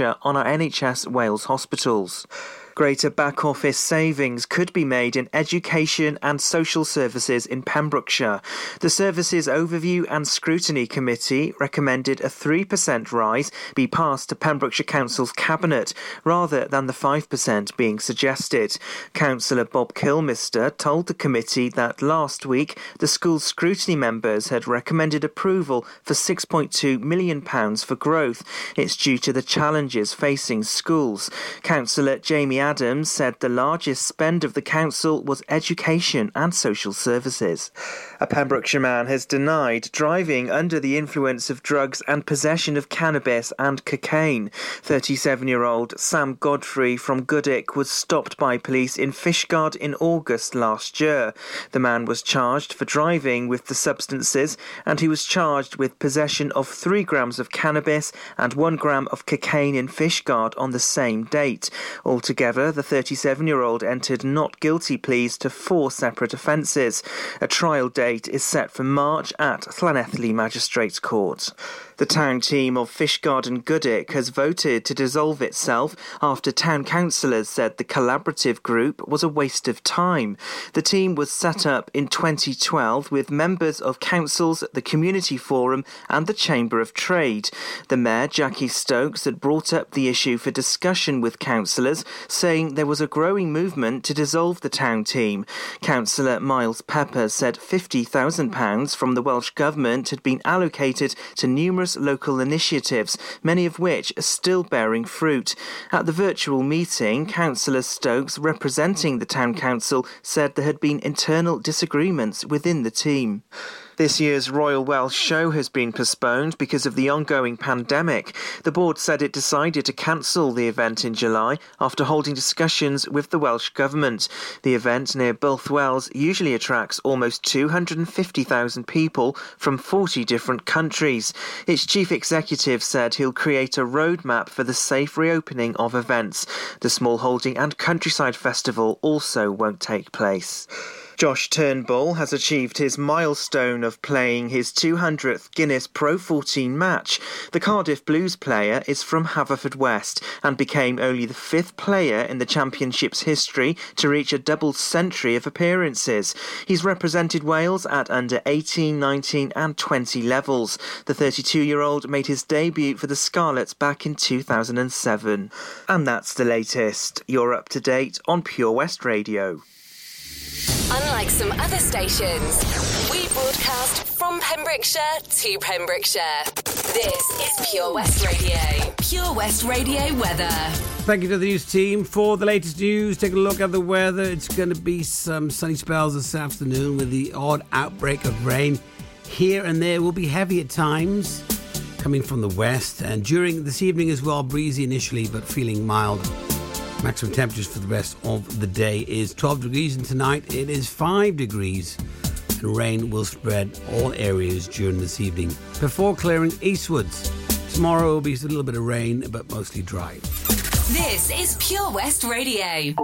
on our NHS Wales hospitals. Greater back office savings could be made in education and social services in Pembrokeshire. The Services Overview and Scrutiny Committee recommended a 3% rise be passed to Pembrokeshire Council's Cabinet rather than the 5% being suggested. Councillor Bob Kilmister told the committee that last week the school's scrutiny members had recommended approval for £6.2 million for growth. It's due to the challenges facing schools. Councillor Jamie Adams said the largest spend of the council was education and social services. A Pembrokeshire man has denied driving under the influence of drugs and possession of cannabis and cocaine. 37 year old Sam Godfrey from Goodwick was stopped by police in Fishguard in August last year. The man was charged for driving with the substances and he was charged with possession of 3 grams of cannabis and 1 gram of cocaine in Fishguard on the same date. Altogether, the 37 year old entered not guilty pleas to four separate offences. A trial date is set for March at Llanelli Magistrates Court. The town team of Fishguard and Goodwick has voted to dissolve itself after town councillors said the collaborative group was a waste of time. The team was set up in 2012 with members of councils, the Community Forum, and the Chamber of Trade. The mayor, Jackie Stokes, had brought up the issue for discussion with councillors, saying there was a growing movement to dissolve the town team. Councillor Miles Pepper said £50,000 from the Welsh Government had been allocated to numerous local initiatives, many of which are still bearing fruit. At the virtual meeting, Councillor Stokes, representing the Town Council, said there had been internal disagreements within the team. This year's Royal Welsh Show has been postponed because of the ongoing pandemic. The board said it decided to cancel the event in July after holding discussions with the Welsh Government. The event near Builth Wells usually attracts almost 250,000 people from 40 different countries. Its chief executive said he'll create a roadmap for the safe reopening of events. The Small Holding and Countryside Festival also won't take place. Josh Turnbull has achieved his milestone of playing his 200th Guinness Pro 14 match. The Cardiff Blues player is from Haverfordwest and became only the fifth player in the Championship's history to reach a double century of appearances. He's represented Wales at under 18, 19, and 20 levels. The 32 year old made his debut for the Scarlets back in 2007. And that's the latest. You're up to date on Pure West Radio. Unlike some other stations, we broadcast from Pembrokeshire to Pembrokeshire. This is Pure West Radio. Pure West Radio weather. Thank you to the news team for the latest news. Take a look at the weather. It's going to be some sunny spells this afternoon with the odd outbreak of rain. Here and there will be heavy at times coming from the west, and during this evening as well, breezy initially, but feeling mild. Maximum temperatures for the rest of the day is 12 degrees, and tonight it is 5 degrees. And rain will spread all areas during this evening before clearing eastwards. Tomorrow will be a little bit of rain, but mostly dry. This is Pure West Radio.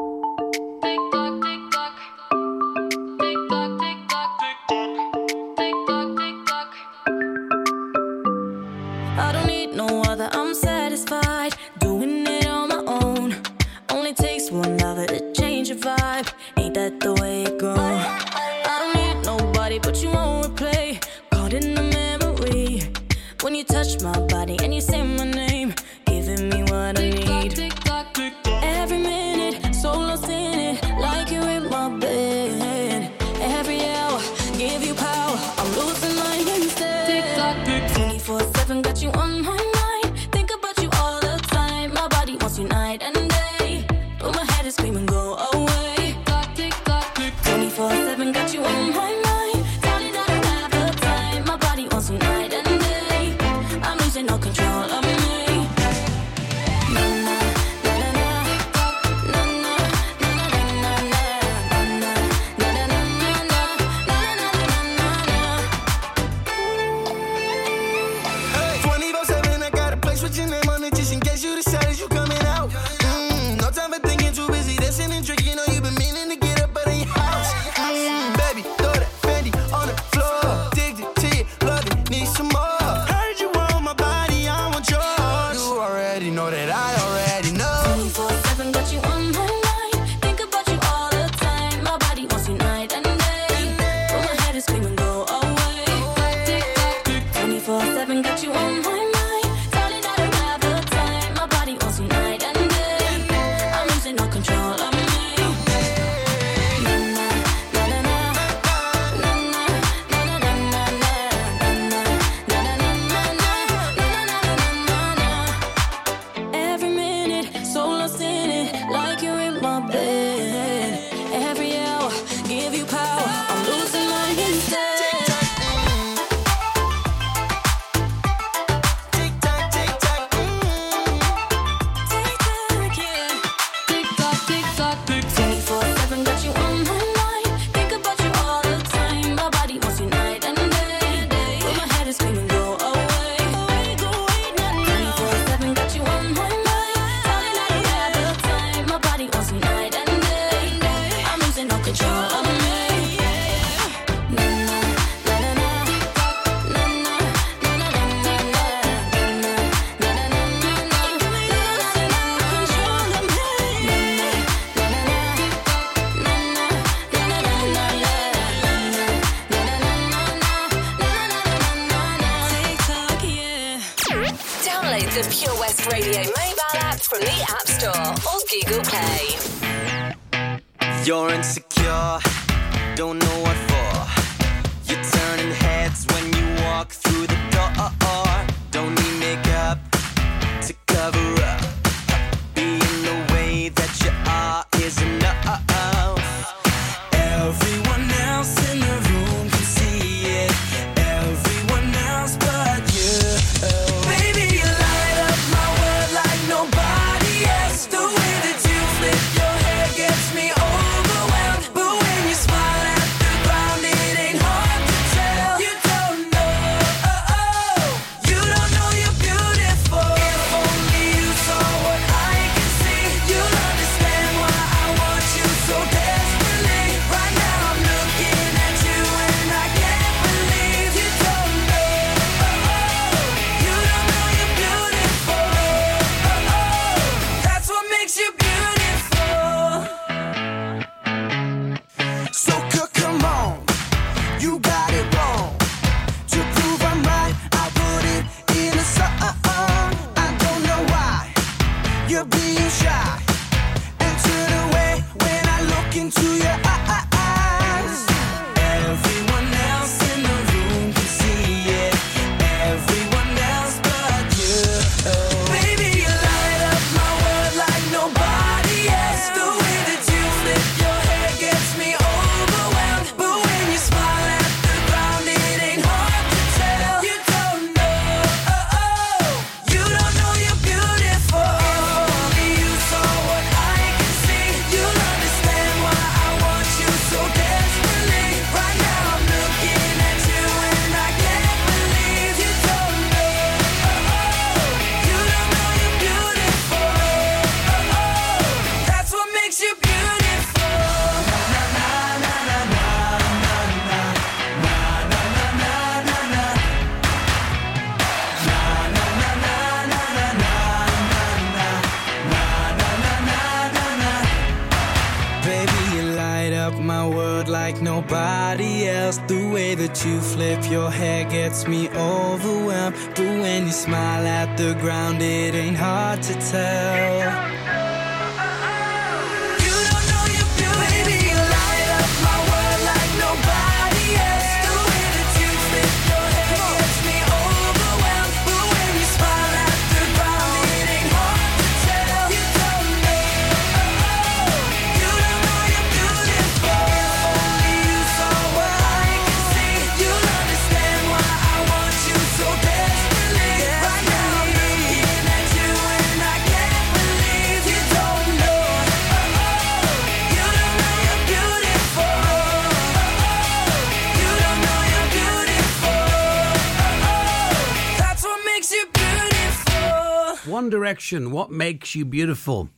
Direction. What makes you beautiful?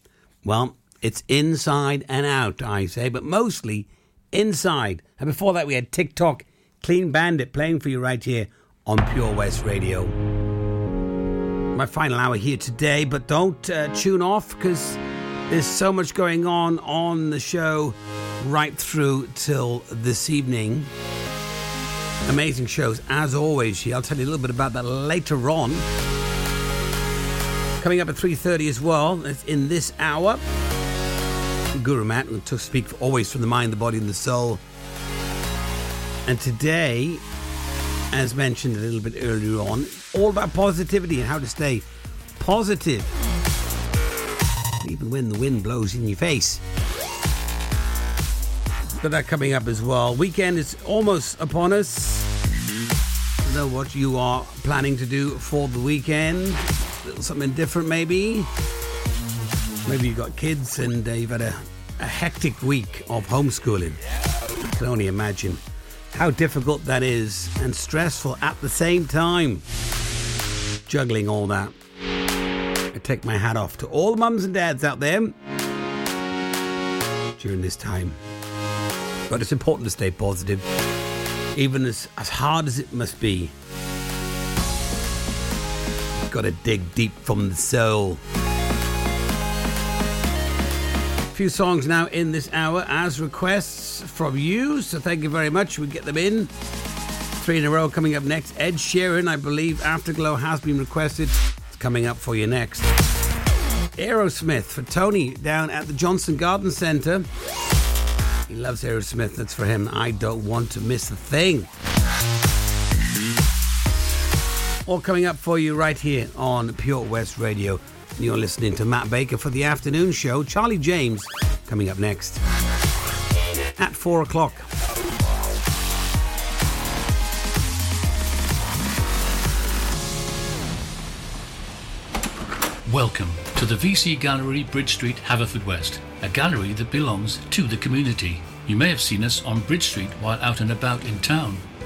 Well, it's inside and out, I say, but mostly inside. And before that, we had TikTok, Clean Bandit playing for you right here on Pure West Radio. my final hour here today, but don't uh, tune off because there's so much going on on the show right through till this evening. Amazing shows, as always. I'll tell you a little bit about that later on. Coming up at 3.30 as well, in this hour, Guru Matt, to speak always from the mind, the body and the soul. And today, as mentioned a little bit earlier on, all about positivity and how to stay positive even when the wind blows in your face. Got that coming up as well. Weekend is almost upon us. Know what you are planning to do for the weekend? Something different, maybe. Maybe you've got kids and uh, you've had a, a hectic week of homeschooling. I can only imagine how difficult that is and stressful at the same time. Juggling all that. I take my hat off to all the mums and dads out there during this time. But it's important to stay positive, even as, as hard as it must be. You've got to dig deep from the soul. A few songs now in this hour as requests from you, so thank you very much. We get them in. Three in a row coming up next. Ed Sheeran, I believe Afterglow has been requested It's coming up for you next. Aerosmith for Tony down at the Johnson Garden Centre. He loves Aerosmith, that's for him. I don't want to miss a thing. All coming up for you right here on Pure West Radio. You're listening to Matt Baker for the afternoon show. Charlie James coming up next at four o'clock. Welcome to the VC Gallery, Bridge Street, Haverfordwest, a gallery that belongs to the community. You may have seen us on Bridge Street while out and about in town.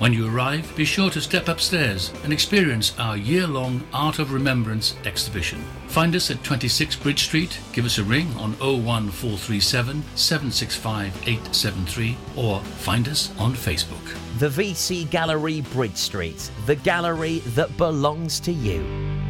When you arrive, be sure to step upstairs and experience our year long Art of Remembrance exhibition. Find us at 26 Bridge Street, give us a ring on 01437 765 873, or find us on Facebook. The VC Gallery, Bridge Street, the gallery that belongs to you.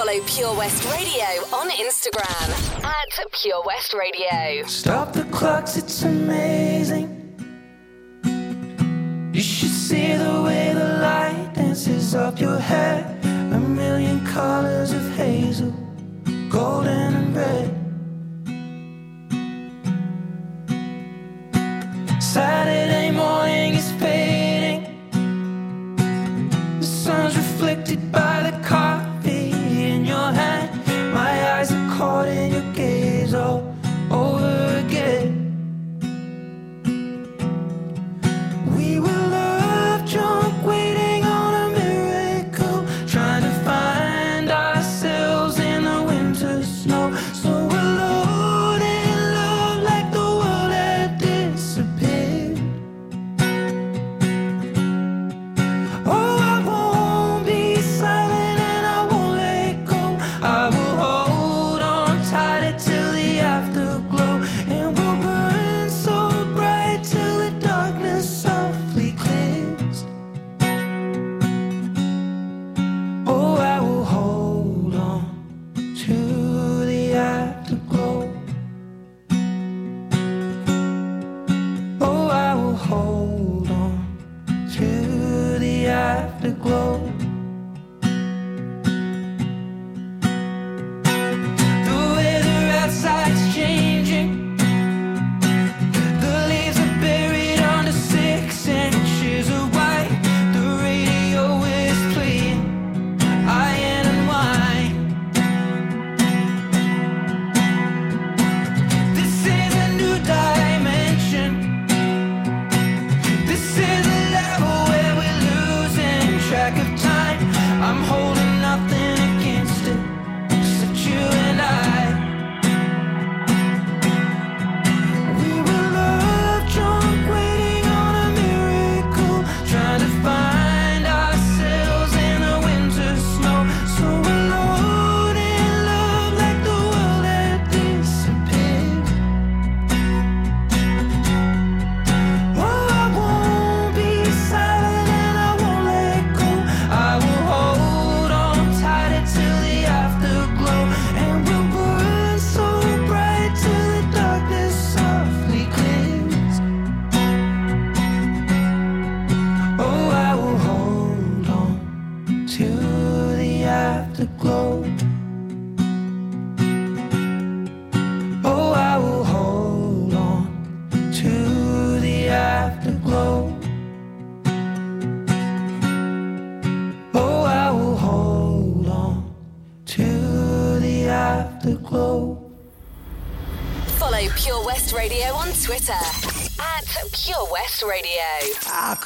Follow Pure West Radio on Instagram at Pure West Radio. Stop the clocks, it's amazing. You should see the way the light dances up your hair. A million colors of hazel, golden and red. Saturday morning is fading. The sun's reflected by the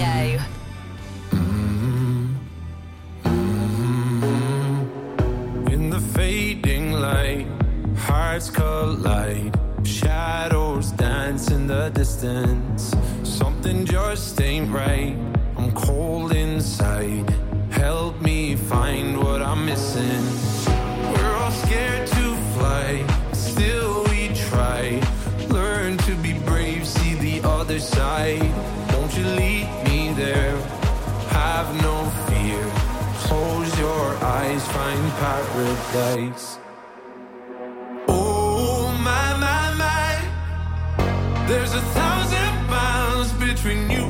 Radio. In the fading light, hearts collide, shadows dance in the distance. Something just ain't right paradise. Oh my my my, there's a thousand miles between you.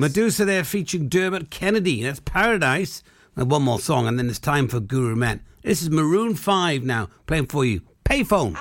Meduza there featuring Dermot Kennedy. That's Paradise. And one more song, and then it's time for Guru Men. This is Maroon 5 now, playing for you. Payphone.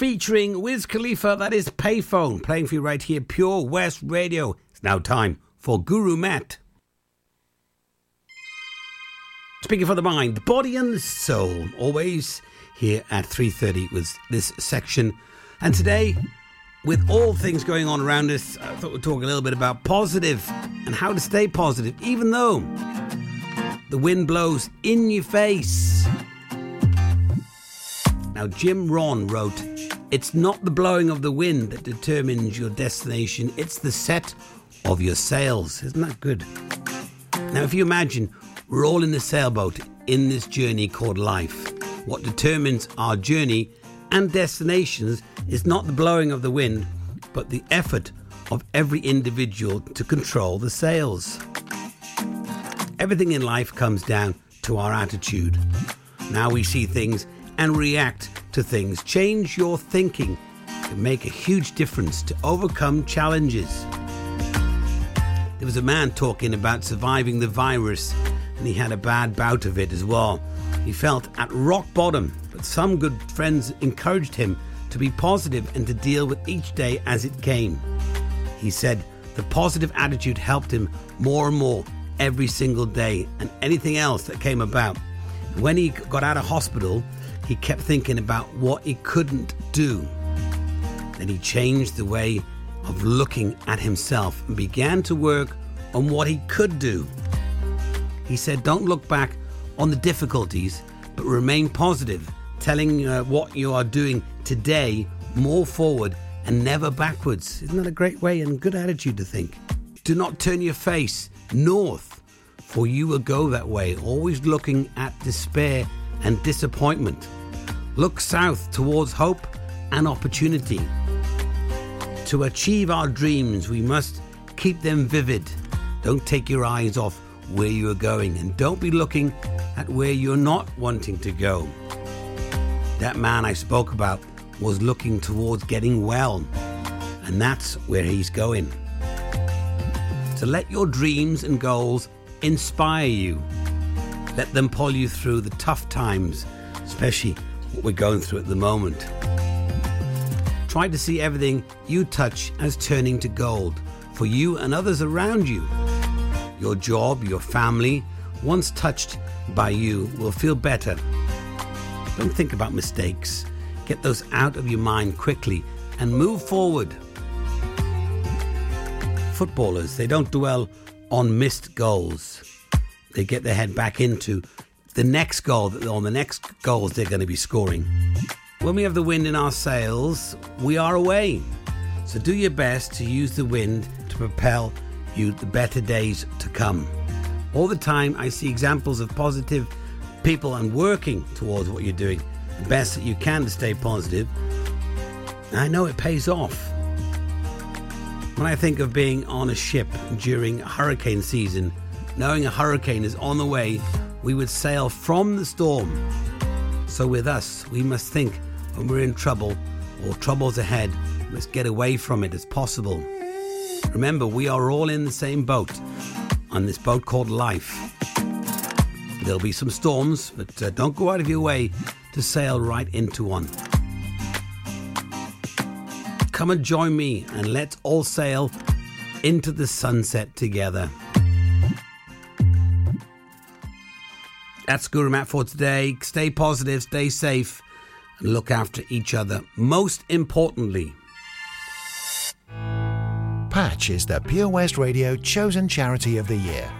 Featuring Wiz Khalifa, that is Payphone, playing for you right here, Pure West Radio. It's now time for Guru Matt. Speaking for the mind, body and the soul, always here at 3.30 with this section. And today, with all things going on around us, I thought we'd talk a little bit about positive and how to stay positive, even though the wind blows in your face. Now, Jim Rohn wrote, It's not the blowing of the wind that determines your destination, it's the set of your sails. Isn't that good? Now, if you imagine we're all in the sailboat in this journey called life, what determines our journey and destinations is not the blowing of the wind, but the effort of every individual to control the sails. Everything in life comes down to our attitude. Now we see things and react to things. Change your thinking can make a huge difference to overcome challenges. There was a man talking about surviving the virus, and he had a bad bout of it as well. He felt at rock bottom, but some good friends encouraged him to be positive and to deal with each day as it came. He said the positive attitude helped him more and more every single day and anything else that came about. When he got out of hospital, he kept thinking about what he couldn't do. Then he changed the way of looking at himself and began to work on what he could do. He said, Don't look back on the difficulties, but remain positive, telling uh, what you are doing today more forward and never backwards. Isn't that a great way and good attitude to think? Do not turn your face north, for you will go that way, always looking at despair and disappointment. Look south towards hope and opportunity. To achieve our dreams, we must keep them vivid. Don't take your eyes off where you are going and don't be looking at where you're not wanting to go. That man I spoke about was looking towards getting well, and that's where he's going. So let your dreams and goals inspire you. Let them pull you through the tough times, especially what we're going through at the moment. Try to see everything you touch as turning to gold for you and others around you. Your job, your family, once touched by you, will feel better. Don't think about mistakes. Get those out of your mind quickly and move forward. footballers, they don't dwell on missed goals. They get their head back into the next goal, on the next goals they're going to be scoring. When we have the wind in our sails, we are away. So do your best to use the wind to propel you the better days to come. All the time, I see examples of positive people and working towards what you're doing the best that you can to stay positive. I know it pays off. When I think of being on a ship during hurricane season, knowing a hurricane is on the way, we would sail from the storm. So with us, we must think when we're in trouble or troubles ahead, we must get away from it as possible. Remember, we are all in the same boat on this boat called life. There'll be some storms, but uh, don't go out of your way to sail right into one. Come and join me and let's all sail into the sunset together. That's Guru Matt for today. Stay positive, stay safe, and look after each other. Most importantly, Patch is the Pure West Radio chosen charity of the year.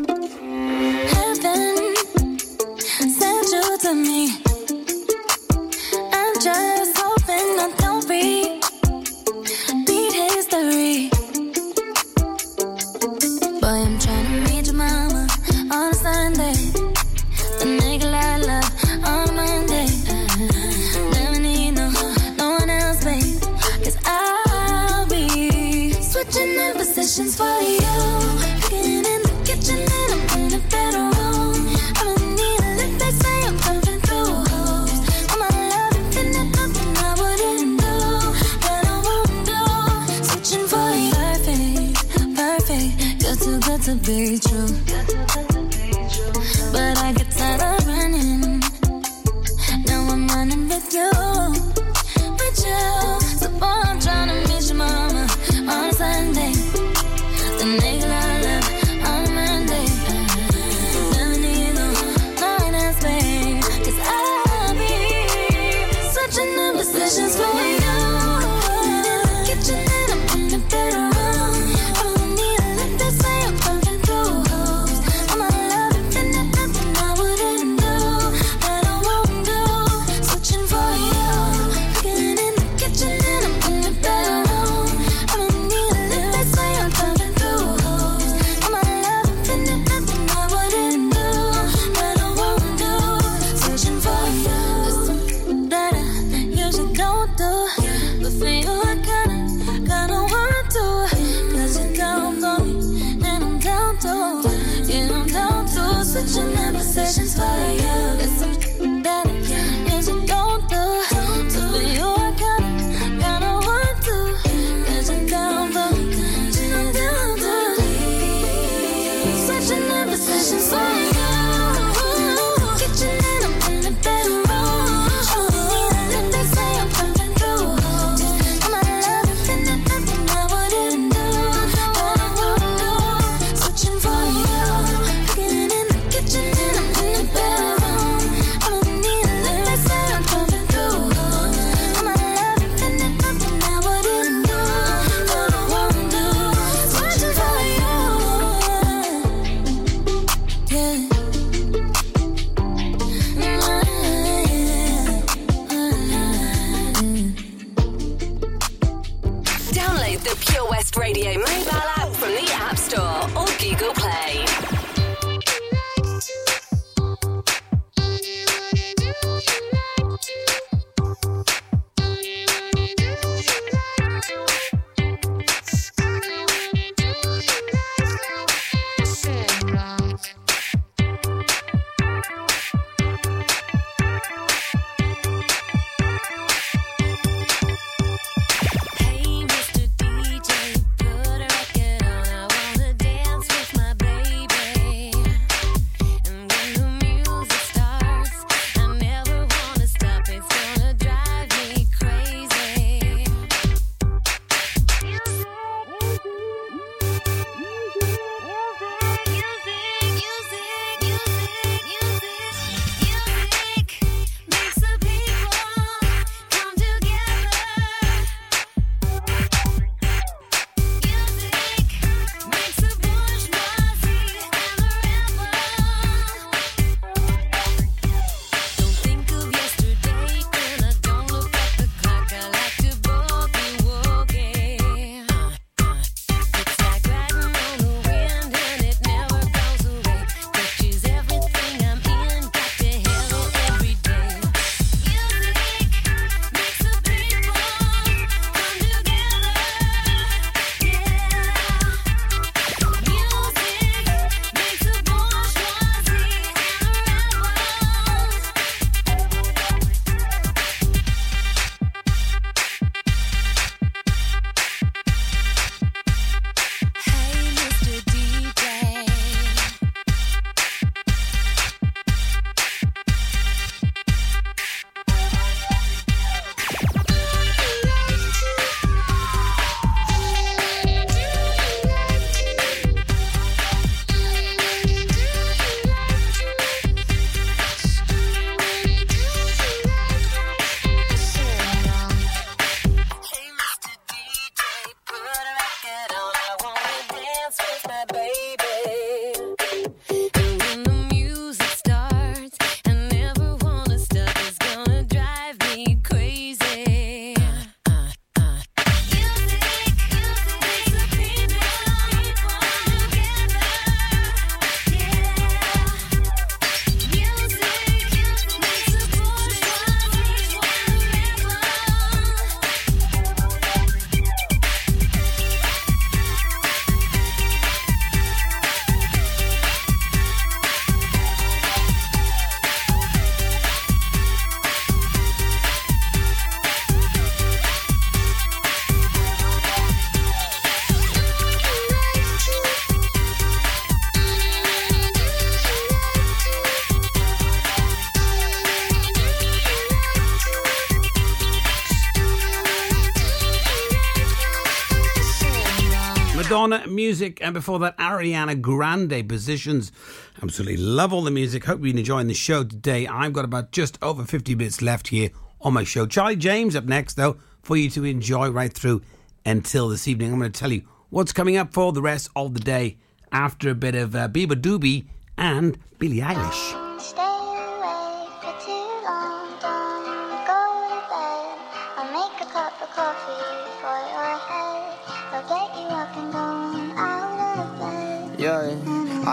Madonna music, and before that, Ariana Grande positions. Absolutely love all the music. Hope you're enjoying the show today. I've got about just over 50 minutes left here on my show. Charlie James up next, though, for you to enjoy right through until this evening. I'm going to tell you what's coming up for the rest of the day after a bit of uh, Biba Doobie and Billie Eilish.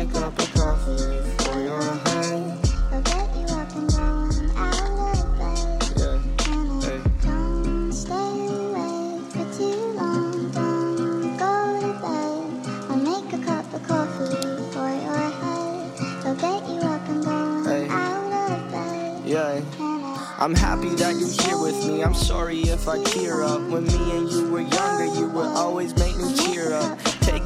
a cup of coffee for your head. I'll get you up and going out of bed. Yeah, hey. Stay awake for too long, don't go to bed. I'll make a cup of coffee for your head. I'll get you up and going Hey. out of bed. Yeah. I'm happy that you're here with me. I'm sorry if I tear up. When me and you were younger, you would always make me cheer up.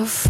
I'm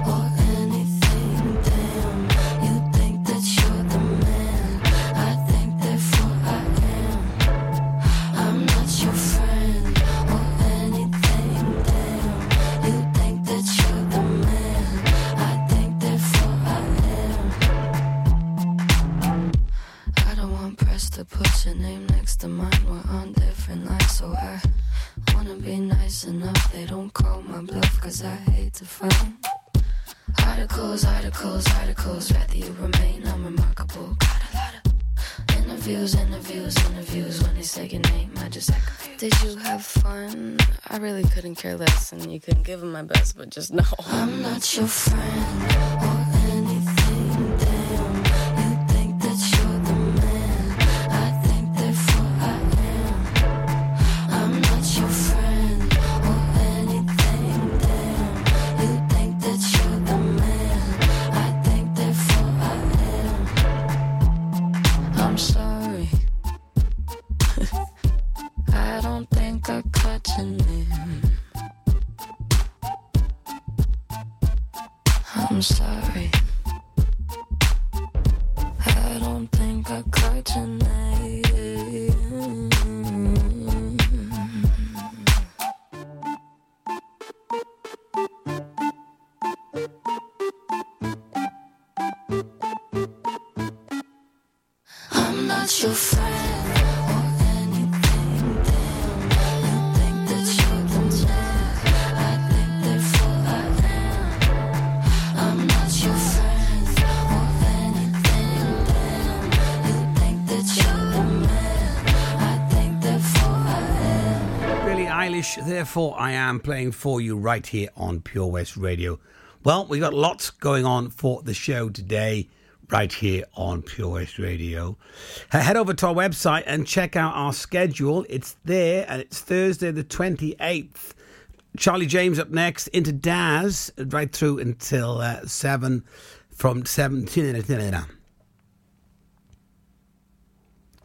just know. I'm not your friend your friend you. I think therefore I am. That you're the man. Billie Eilish, therefore I am playing for you right here on Pure West Radio. Well, we've got lots going on for the show today, right here on Pure West Radio. Head over to our website and check out our schedule. It's there, and it's Thursday the 28th. Charlie James up next, into Daz, right through until uh, 7, from 7 to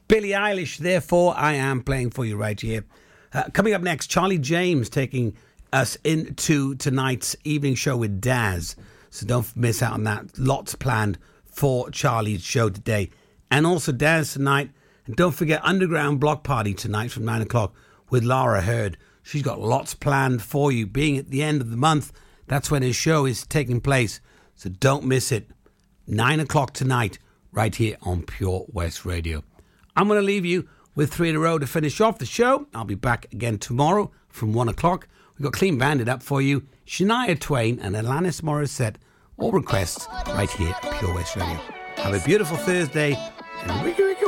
Billie Eilish, therefore, I am playing for you right here. Uh, coming up next, Charlie James taking us into tonight's evening show with Daz. So don't miss out on that. Lots planned for Charlie's show today. And also dance tonight. And don't forget Underground Block Party tonight from 9 o'clock with Lara Heard. She's got lots planned for you. Being at the end of the month, that's when his show is taking place. So don't miss it. 9 o'clock tonight, right here on Pure West Radio. I'm going to leave you with three in a row to finish off the show. I'll be back again tomorrow from 1 o'clock. We've got Clean Bandit up for you. Shania Twain and Alanis Morissette or requests right here at Pure West Radio. Have a beautiful Thursday and wiggy wiggy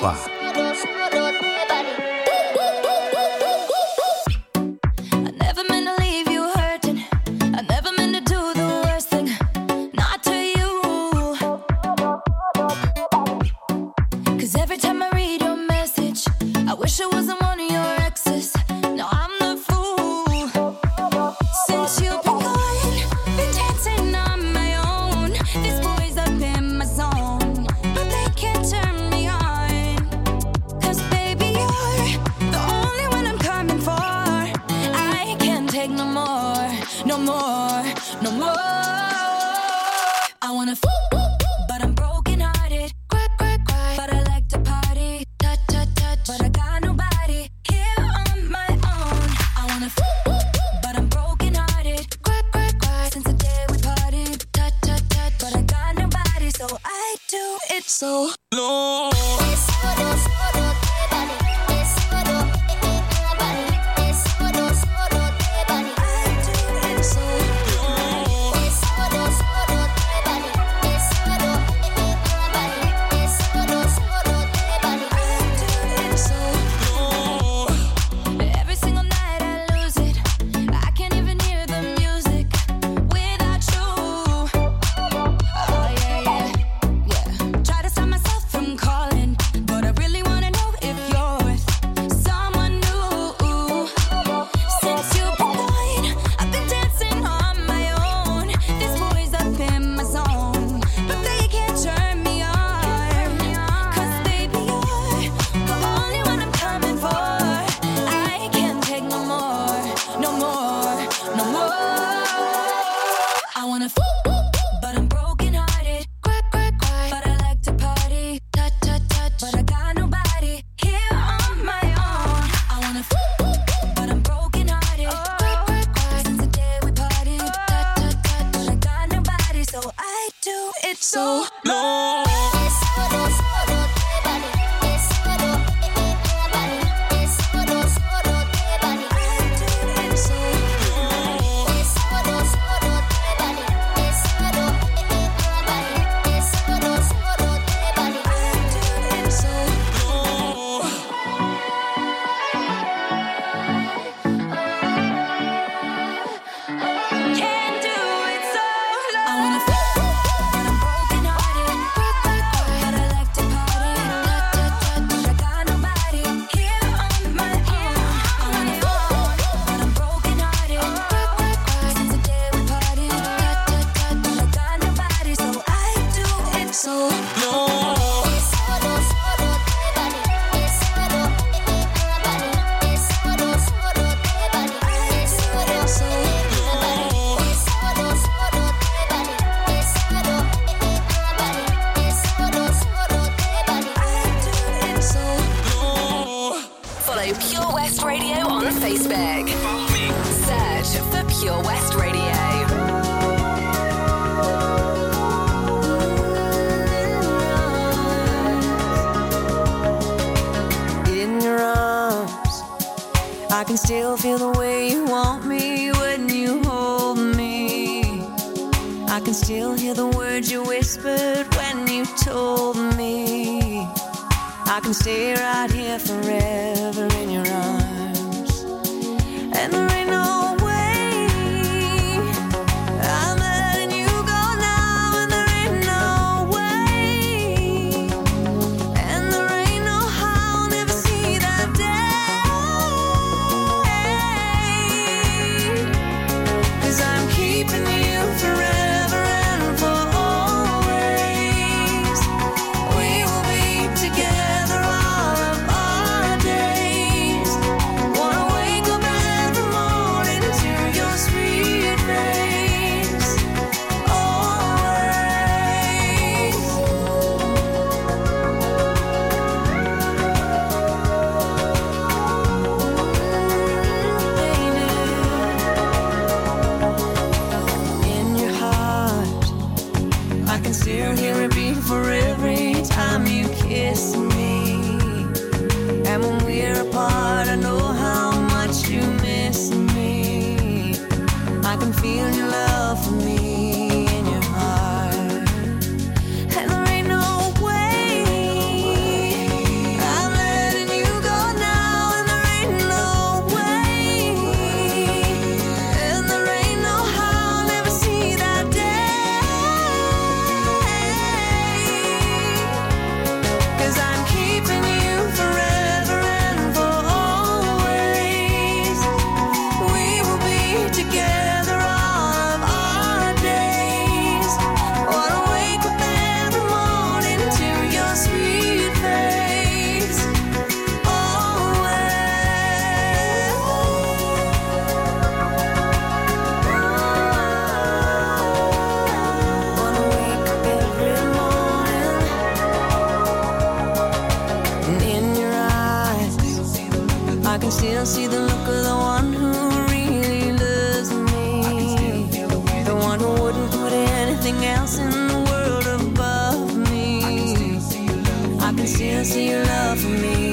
for me.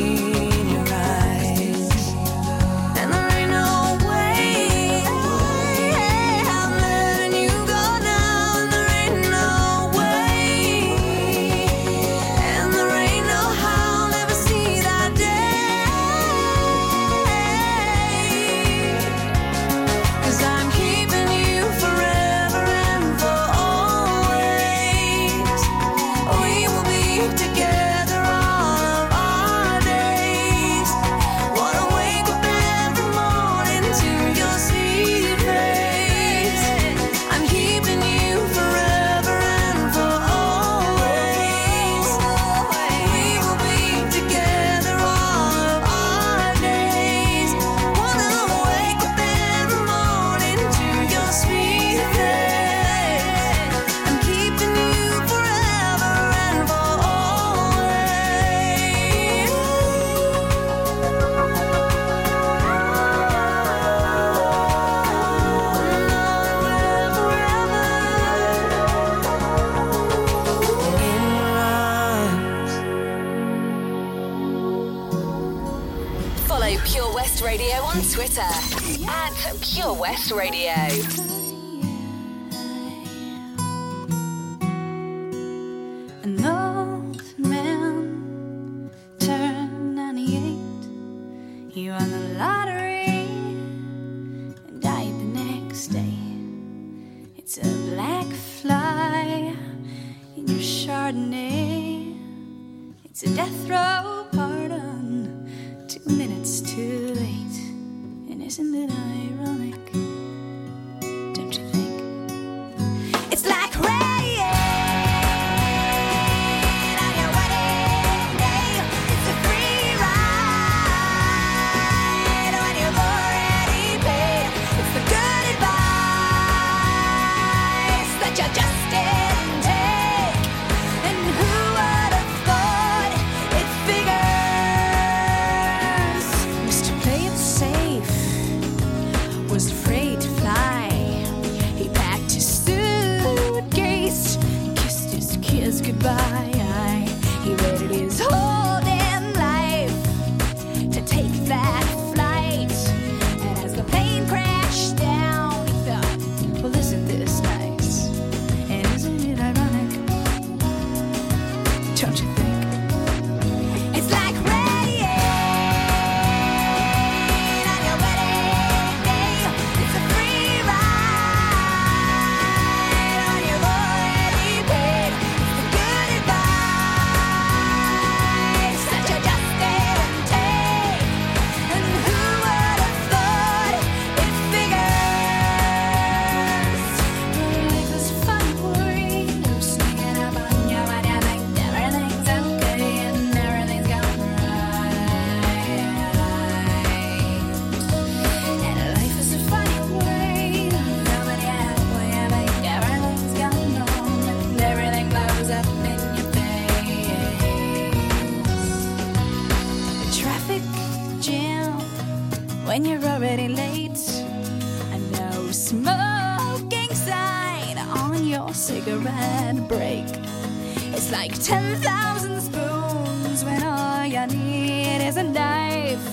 It is a knife.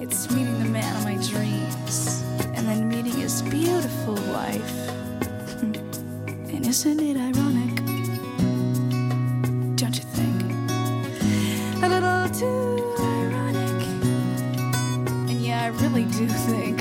It's meeting the man of my dreams and then meeting his beautiful wife. Hmm. and isn't it ironic? Don't you think? A little too ironic. And yeah, I really do think.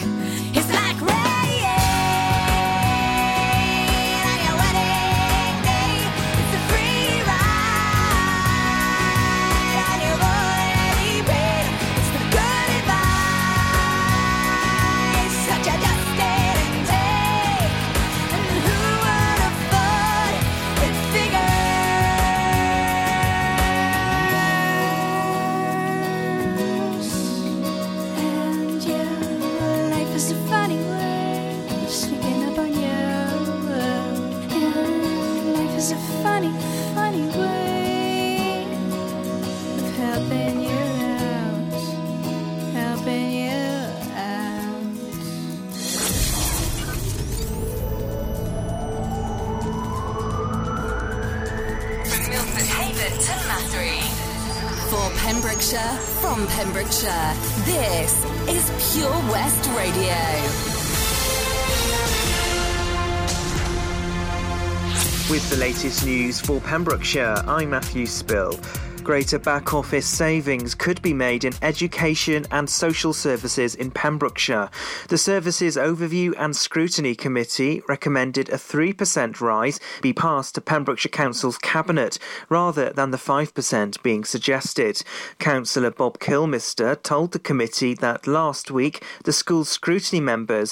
news for Pembrokeshire, I'm Matthew Spill. Greater back office savings could be made in education and social services in Pembrokeshire. The Services Overview and Scrutiny Committee recommended a 3% rise be passed to Pembrokeshire Council's Cabinet rather than the 5% being suggested. Councillor Bob Kilmister told the committee that last week the school scrutiny members had